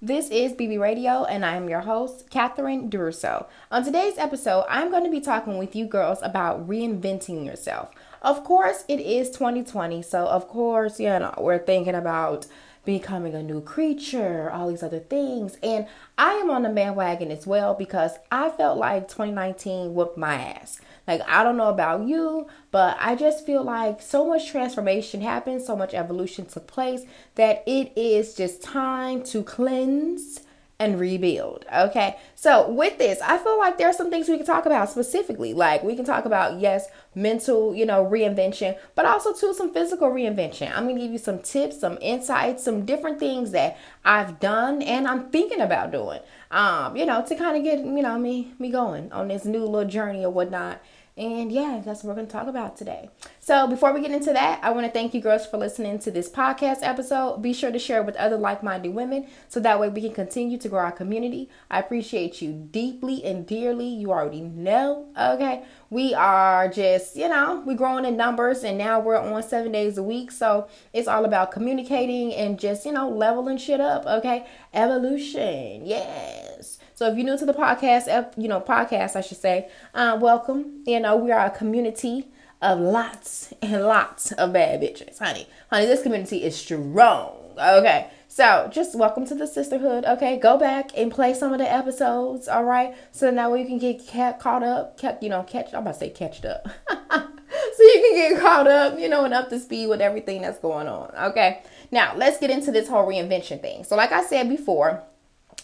This is BB Radio, and I am your host, Catherine Durousseau. On today's episode, I'm going to be talking with you girls about reinventing yourself. Of course, it is 2020, so of course, you know, we're thinking about becoming a new creature, all these other things. And I am on the bandwagon as well because I felt like 2019 whooped my ass. Like, I don't know about you, but I just feel like so much transformation happened, so much evolution took place that it is just time to cleanse and rebuild. Okay. So with this, I feel like there are some things we can talk about specifically. Like we can talk about, yes, mental, you know, reinvention, but also too some physical reinvention. I'm gonna give you some tips, some insights, some different things that I've done and I'm thinking about doing. Um, you know, to kind of get, you know, me me going on this new little journey or whatnot. And yeah, that's what we're going to talk about today. So, before we get into that, I want to thank you girls for listening to this podcast episode. Be sure to share with other like minded women so that way we can continue to grow our community. I appreciate you deeply and dearly. You already know, okay? We are just, you know, we're growing in numbers and now we're on seven days a week. So, it's all about communicating and just, you know, leveling shit up, okay? Evolution, yes. So if you're new to the podcast, you know, podcast, I should say, uh, welcome. You know, we are a community of lots and lots of bad bitches, honey. Honey, this community is strong. Okay. So just welcome to the sisterhood. Okay, go back and play some of the episodes. All right, so now you can get caught up, kept you know, catch. I'm about to say catched up, so you can get caught up, you know, and up to speed with everything that's going on. Okay, now let's get into this whole reinvention thing. So, like I said before,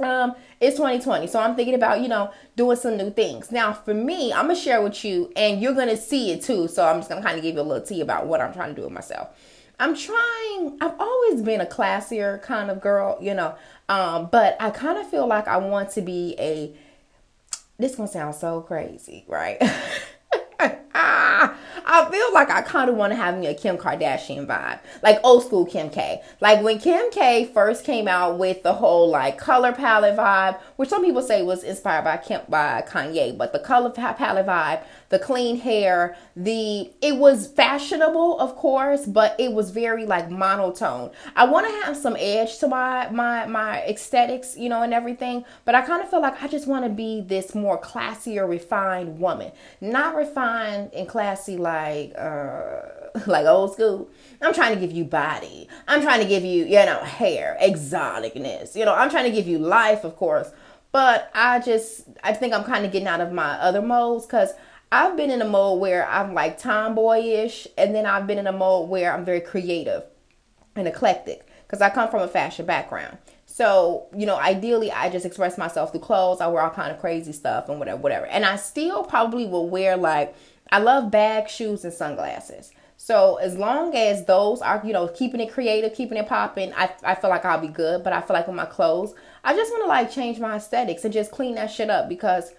um, it's 2020, so I'm thinking about you know doing some new things. Now, for me, I'm gonna share with you, and you're gonna see it too. So I'm just gonna kind of give you a little tea about what I'm trying to do with myself. I'm trying. I've always been a classier kind of girl, you know, um, but I kind of feel like I want to be a. This gonna sound so crazy, right? I feel like I kind of want to have me a Kim Kardashian vibe, like old school Kim K. Like when Kim K first came out with the whole like color palette vibe, which some people say was inspired by Kim by Kanye, but the color palette vibe, the clean hair, the it was fashionable, of course, but it was very like monotone. I want to have some edge to my my my aesthetics, you know, and everything, but I kind of feel like I just want to be this more classier, refined woman, not refined and classy like uh like old school. I'm trying to give you body. I'm trying to give you, you know, hair, exoticness. You know, I'm trying to give you life, of course. But I just I think I'm kind of getting out of my other modes because I've been in a mode where I'm like tomboyish, and then I've been in a mode where I'm very creative and eclectic because I come from a fashion background. So, you know, ideally, I just express myself through clothes. I wear all kind of crazy stuff and whatever, whatever. And I still probably will wear like I love bags, shoes, and sunglasses. So as long as those are, you know, keeping it creative, keeping it popping, I, I feel like I'll be good. But I feel like with my clothes, I just want to like change my aesthetics and just clean that shit up because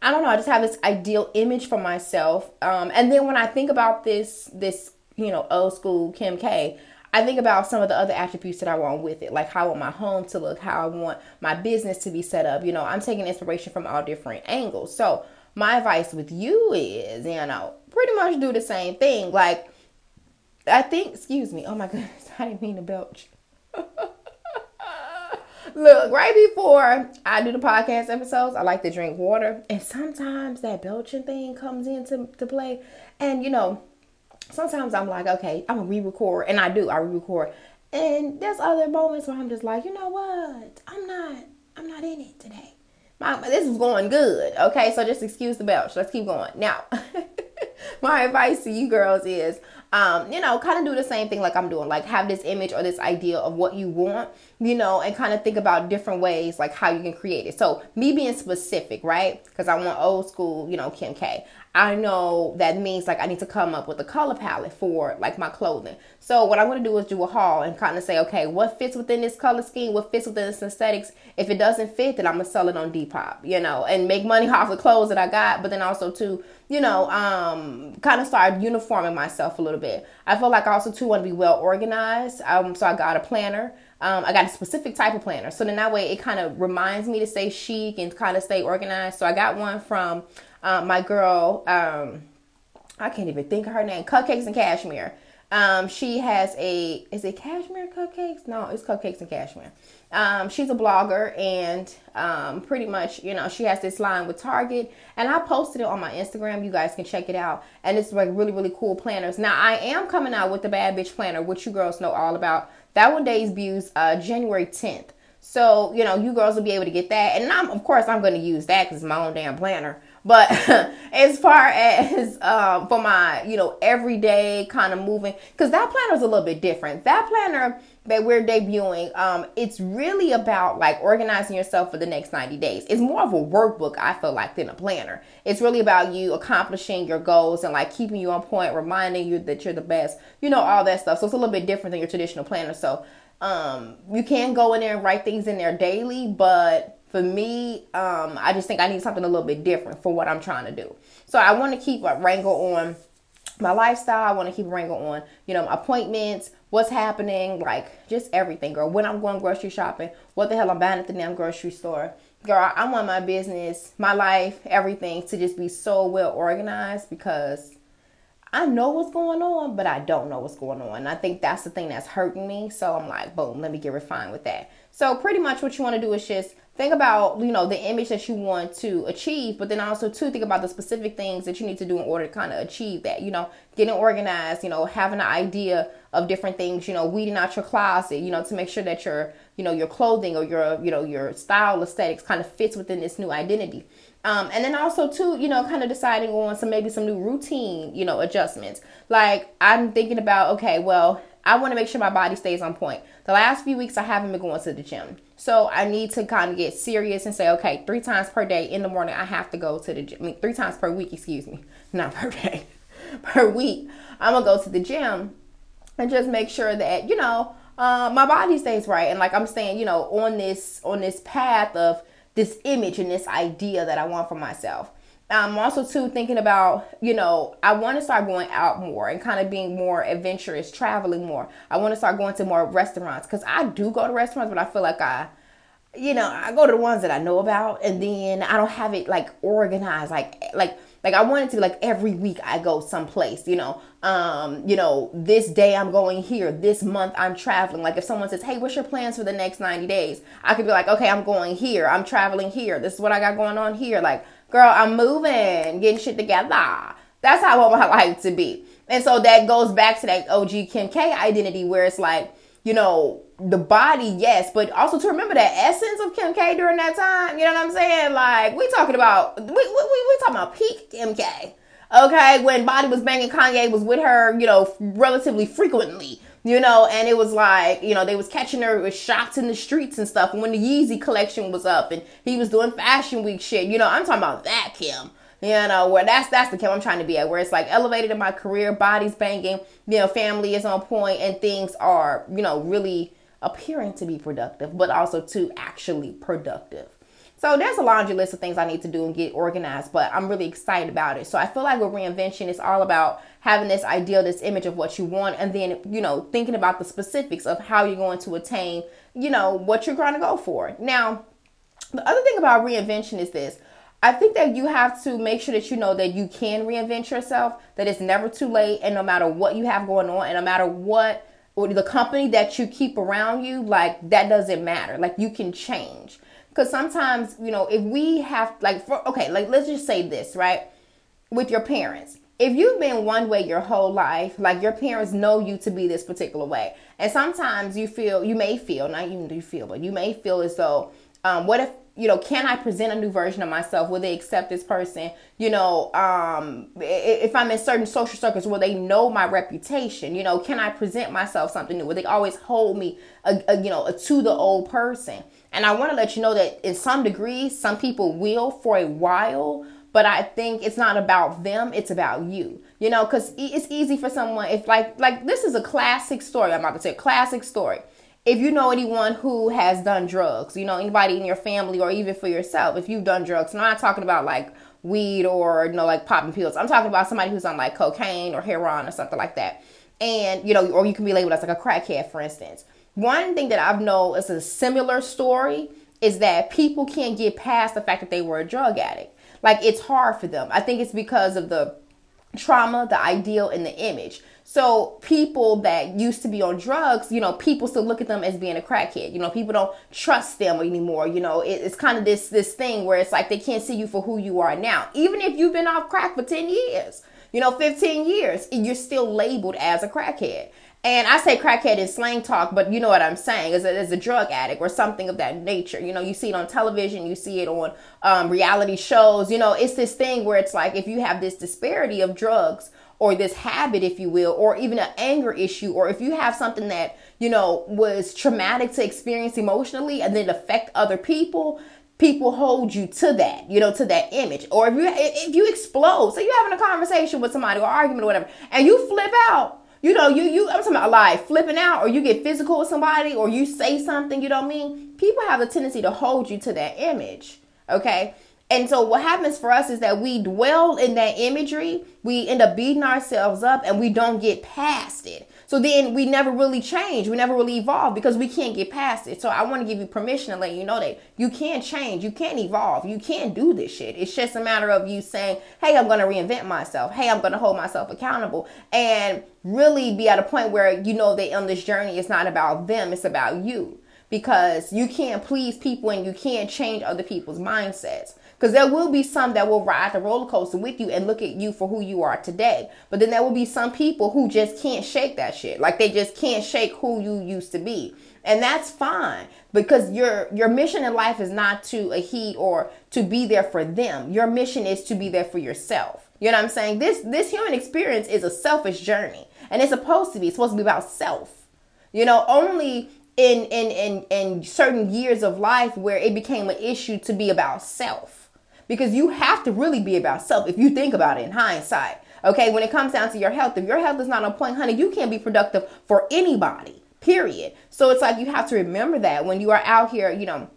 I don't know. I just have this ideal image for myself. Um, and then when I think about this, this, you know, old school Kim K, I think about some of the other attributes that I want with it, like how I want my home to look, how I want my business to be set up. You know, I'm taking inspiration from all different angles. So my advice with you is, you know, pretty much do the same thing. Like, I think, excuse me, oh my goodness, I didn't mean to belch. Look, right before I do the podcast episodes, I like to drink water. And sometimes that belching thing comes into to play. And, you know, sometimes I'm like, okay, I'm going to re record. And I do, I re record. And there's other moments where I'm just like, you know what? I'm not, I'm not in it today my, this is going good. Okay, so just excuse the belch. Let's keep going. Now, my advice to you girls is um, you know, kind of do the same thing like I'm doing, like have this image or this idea of what you want, you know, and kind of think about different ways like how you can create it. So, me being specific, right? Because I want old school, you know, Kim K. I know that means like I need to come up with a color palette for like my clothing. So what I'm going to do is do a haul and kind of say, okay, what fits within this color scheme? What fits within this aesthetics? If it doesn't fit, then I'm going to sell it on Depop, you know, and make money off the clothes that I got. But then also to, you know, um, kind of start uniforming myself a little bit. I feel like I also too want to be well organized. Um, so I got a planner. Um, I got a specific type of planner. So then that way it kind of reminds me to stay chic and kind of stay organized. So I got one from uh, my girl, um, I can't even think of her name, Cupcakes and Cashmere. Um, she has a is it cashmere cupcakes? No, it's cupcakes and cashmere. Um, she's a blogger and um, pretty much, you know, she has this line with Target. And I posted it on my Instagram. You guys can check it out. And it's like really, really cool planners. Now, I am coming out with the Bad Bitch Planner, which you girls know all about. That one debuts uh, January 10th. So, you know, you girls will be able to get that. And I'm, of course, I'm going to use that because it's my own damn planner. But as far as um, for my, you know, everyday kind of moving, because that planner is a little bit different. That planner that we're debuting, um, it's really about like organizing yourself for the next 90 days. It's more of a workbook, I feel like, than a planner. It's really about you accomplishing your goals and like keeping you on point, reminding you that you're the best, you know, all that stuff. So it's a little bit different than your traditional planner. So um, you can go in there and write things in there daily, but for me, um, I just think I need something a little bit different for what I'm trying to do. So I want to keep a wrangle on my lifestyle. I want to keep a wrangle on, you know, appointments, what's happening, like just everything, girl. When I'm going grocery shopping, what the hell I'm buying at the damn grocery store. Girl, I want my business, my life, everything to just be so well organized because I know what's going on, but I don't know what's going on. I think that's the thing that's hurting me. So I'm like, boom, let me get refined with that. So pretty much what you want to do is just think about you know the image that you want to achieve but then also to think about the specific things that you need to do in order to kind of achieve that you know getting organized you know having an idea of different things you know weeding out your closet you know to make sure that your you know your clothing or your you know your style aesthetics kind of fits within this new identity um, and then also too, you know, kind of deciding on some maybe some new routine, you know, adjustments. Like I'm thinking about, okay, well, I want to make sure my body stays on point. The last few weeks I haven't been going to the gym. So I need to kind of get serious and say, okay, three times per day in the morning, I have to go to the gym. I mean, three times per week, excuse me, not per day, per week. I'm gonna go to the gym and just make sure that you know uh, my body stays right. And like I'm saying, you know, on this on this path of this image and this idea that I want for myself. I'm also too thinking about, you know, I want to start going out more and kind of being more adventurous, traveling more. I want to start going to more restaurants because I do go to restaurants, but I feel like I, you know, I go to the ones that I know about, and then I don't have it like organized, like like like I wanted to like every week I go someplace, you know. Um, you know, this day I'm going here, this month I'm traveling. Like if someone says, "Hey, what's your plans for the next 90 days?" I could be like, "Okay, I'm going here. I'm traveling here. This is what I got going on here." Like girl, I'm moving, getting shit together. That's how I want my life to be. And so that goes back to that OG Kim K identity where it's like, you know, the body, yes, but also to remember that essence of Kim K during that time. You know what I'm saying? Like, we talking about, we, we, we, talking about peak Kim K. Okay, when Body was banging Kanye was with her, you know, relatively frequently you know, and it was like, you know, they was catching her with shots in the streets and stuff. And when the Yeezy collection was up and he was doing fashion week shit, you know, I'm talking about that Kim. You know, where that's that's the Kim I'm trying to be at, where it's like elevated in my career, body's banging, you know, family is on point and things are, you know, really appearing to be productive, but also to actually productive. So there's a laundry list of things I need to do and get organized, but I'm really excited about it. So I feel like with reinvention, it's all about having this ideal, this image of what you want, and then, you know, thinking about the specifics of how you're going to attain, you know, what you're going to go for. Now, the other thing about reinvention is this. I think that you have to make sure that you know that you can reinvent yourself, that it's never too late, and no matter what you have going on, and no matter what or the company that you keep around you, like that doesn't matter. Like you can change. Because sometimes, you know, if we have, like, for, okay, like, let's just say this, right? With your parents. If you've been one way your whole life, like your parents know you to be this particular way. And sometimes you feel, you may feel, not even do you feel, but you may feel as though, um, what if you know, can I present a new version of myself? Will they accept this person? You know, um, if I'm in certain social circles, will they know my reputation? You know, can I present myself something new? Will they always hold me, a, a, you know, a, to the old person? And I want to let you know that in some degree, some people will for a while, but I think it's not about them, it's about you. You know, because it's easy for someone, if like, like this is a classic story, I'm about to say, classic story. If you know anyone who has done drugs, you know, anybody in your family or even for yourself, if you've done drugs, I'm not talking about like weed or, you know, like popping pills. I'm talking about somebody who's on like cocaine or heroin or something like that. And, you know, or you can be labeled as like a crackhead, for instance one thing that I've known is a similar story is that people can't get past the fact that they were a drug addict. Like it's hard for them. I think it's because of the trauma, the ideal, and the image. So people that used to be on drugs, you know, people still look at them as being a crackhead. You know, people don't trust them anymore. You know, it, it's kind of this this thing where it's like they can't see you for who you are now, even if you've been off crack for ten years. You know, 15 years, and you're still labeled as a crackhead. And I say crackhead in slang talk, but you know what I'm saying, is as a drug addict or something of that nature. You know, you see it on television, you see it on um, reality shows. You know, it's this thing where it's like if you have this disparity of drugs or this habit, if you will, or even an anger issue, or if you have something that, you know, was traumatic to experience emotionally and then affect other people, people hold you to that, you know, to that image. Or if you if you explode, so you're having a conversation with somebody or argument or whatever, and you flip out you know, you you I'm talking about like flipping out, or you get physical with somebody, or you say something you don't mean. People have a tendency to hold you to that image. Okay. And so what happens for us is that we dwell in that imagery, we end up beating ourselves up and we don't get past it. So then we never really change. We never really evolve because we can't get past it. So I want to give you permission to let you know that you can't change. You can't evolve. You can't do this shit. It's just a matter of you saying, hey, I'm going to reinvent myself. Hey, I'm going to hold myself accountable and really be at a point where you know that on this journey, it's not about them, it's about you because you can't please people and you can't change other people's mindsets. Because there will be some that will ride the roller coaster with you and look at you for who you are today. But then there will be some people who just can't shake that shit. Like they just can't shake who you used to be. And that's fine because your your mission in life is not to a he or to be there for them. Your mission is to be there for yourself. You know what I'm saying? This this human experience is a selfish journey. And it's supposed to be. It's supposed to be about self. You know, only in in in in certain years of life where it became an issue to be about self because you have to really be about self if you think about it in hindsight. Okay, when it comes down to your health, if your health is not on point, honey, you can't be productive for anybody, period. So it's like you have to remember that when you are out here, you know,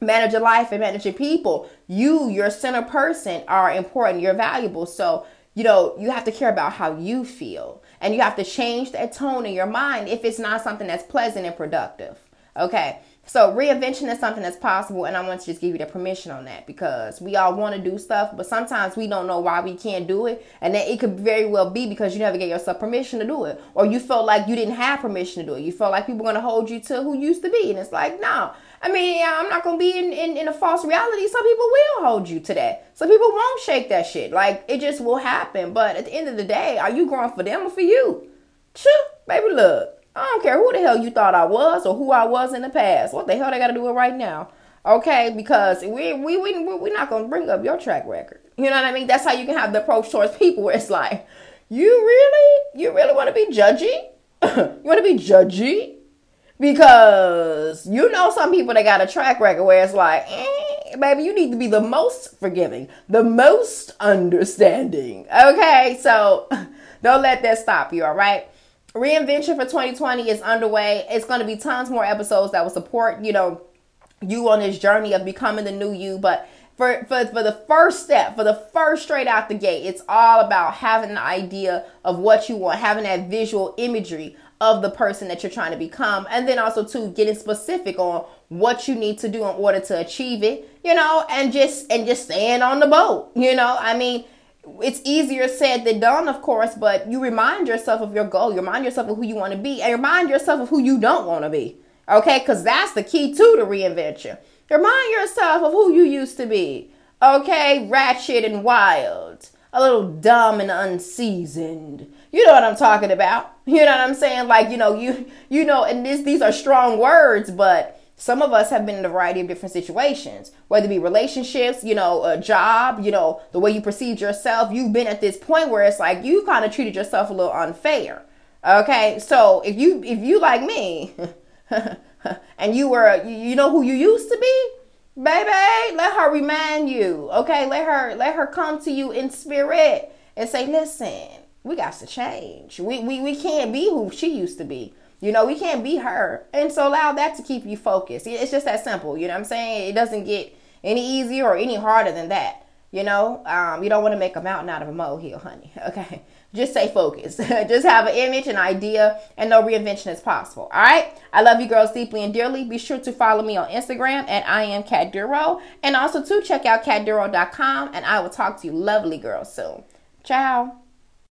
managing life and managing people, you, your center person, are important, you're valuable. So, you know, you have to care about how you feel. And you have to change that tone in your mind if it's not something that's pleasant and productive. Okay. So reinvention is something that's possible, and I want to just give you the permission on that because we all want to do stuff, but sometimes we don't know why we can't do it, and then it could very well be because you never gave yourself permission to do it, or you felt like you didn't have permission to do it. You felt like people were gonna hold you to who you used to be, and it's like no. I mean, I'm not gonna be in, in, in a false reality. Some people will hold you to that. Some people won't shake that shit. Like it just will happen. But at the end of the day, are you growing for them or for you? Sure, baby, look. I don't care who the hell you thought I was or who I was in the past. What the hell they got to do it right now? Okay, because we we we we're not gonna bring up your track record. You know what I mean? That's how you can have the approach towards people where it's like, you really, you really want to be judgy? you want to be judgy? Because you know some people that got a track record where it's like, eh, baby, you need to be the most forgiving, the most understanding. Okay, so don't let that stop you. All right reinvention for 2020 is underway. It's going to be tons more episodes that will support, you know, you on this journey of becoming the new you. But for, for, for the first step, for the first straight out the gate, it's all about having an idea of what you want, having that visual imagery of the person that you're trying to become. And then also to getting specific on what you need to do in order to achieve it, you know, and just, and just staying on the boat, you know, I mean, it's easier said than done, of course, but you remind yourself of your goal. You remind yourself of who you want to be and remind yourself of who you don't want to be. Okay, because that's the key to the reinvention. Remind yourself of who you used to be. Okay, ratchet and wild, a little dumb and unseasoned. You know what I'm talking about. You know what I'm saying? Like, you know, you you know, and this these are strong words, but some of us have been in a variety of different situations, whether it be relationships, you know, a job, you know, the way you perceive yourself. You've been at this point where it's like you kind of treated yourself a little unfair. Okay, so if you if you like me, and you were you know who you used to be, baby, let her remind you. Okay, let her let her come to you in spirit and say, listen, we got to change. We we we can't be who she used to be. You know, we can't be her. And so allow that to keep you focused. It's just that simple. You know what I'm saying? It doesn't get any easier or any harder than that. You know, um, you don't want to make a mountain out of a molehill, honey. Okay. Just stay focused. just have an image, an idea, and no reinvention is possible. All right. I love you girls deeply and dearly. Be sure to follow me on Instagram at I am Cat Duro. And also to check out catduro.com. And I will talk to you lovely girls soon. Ciao.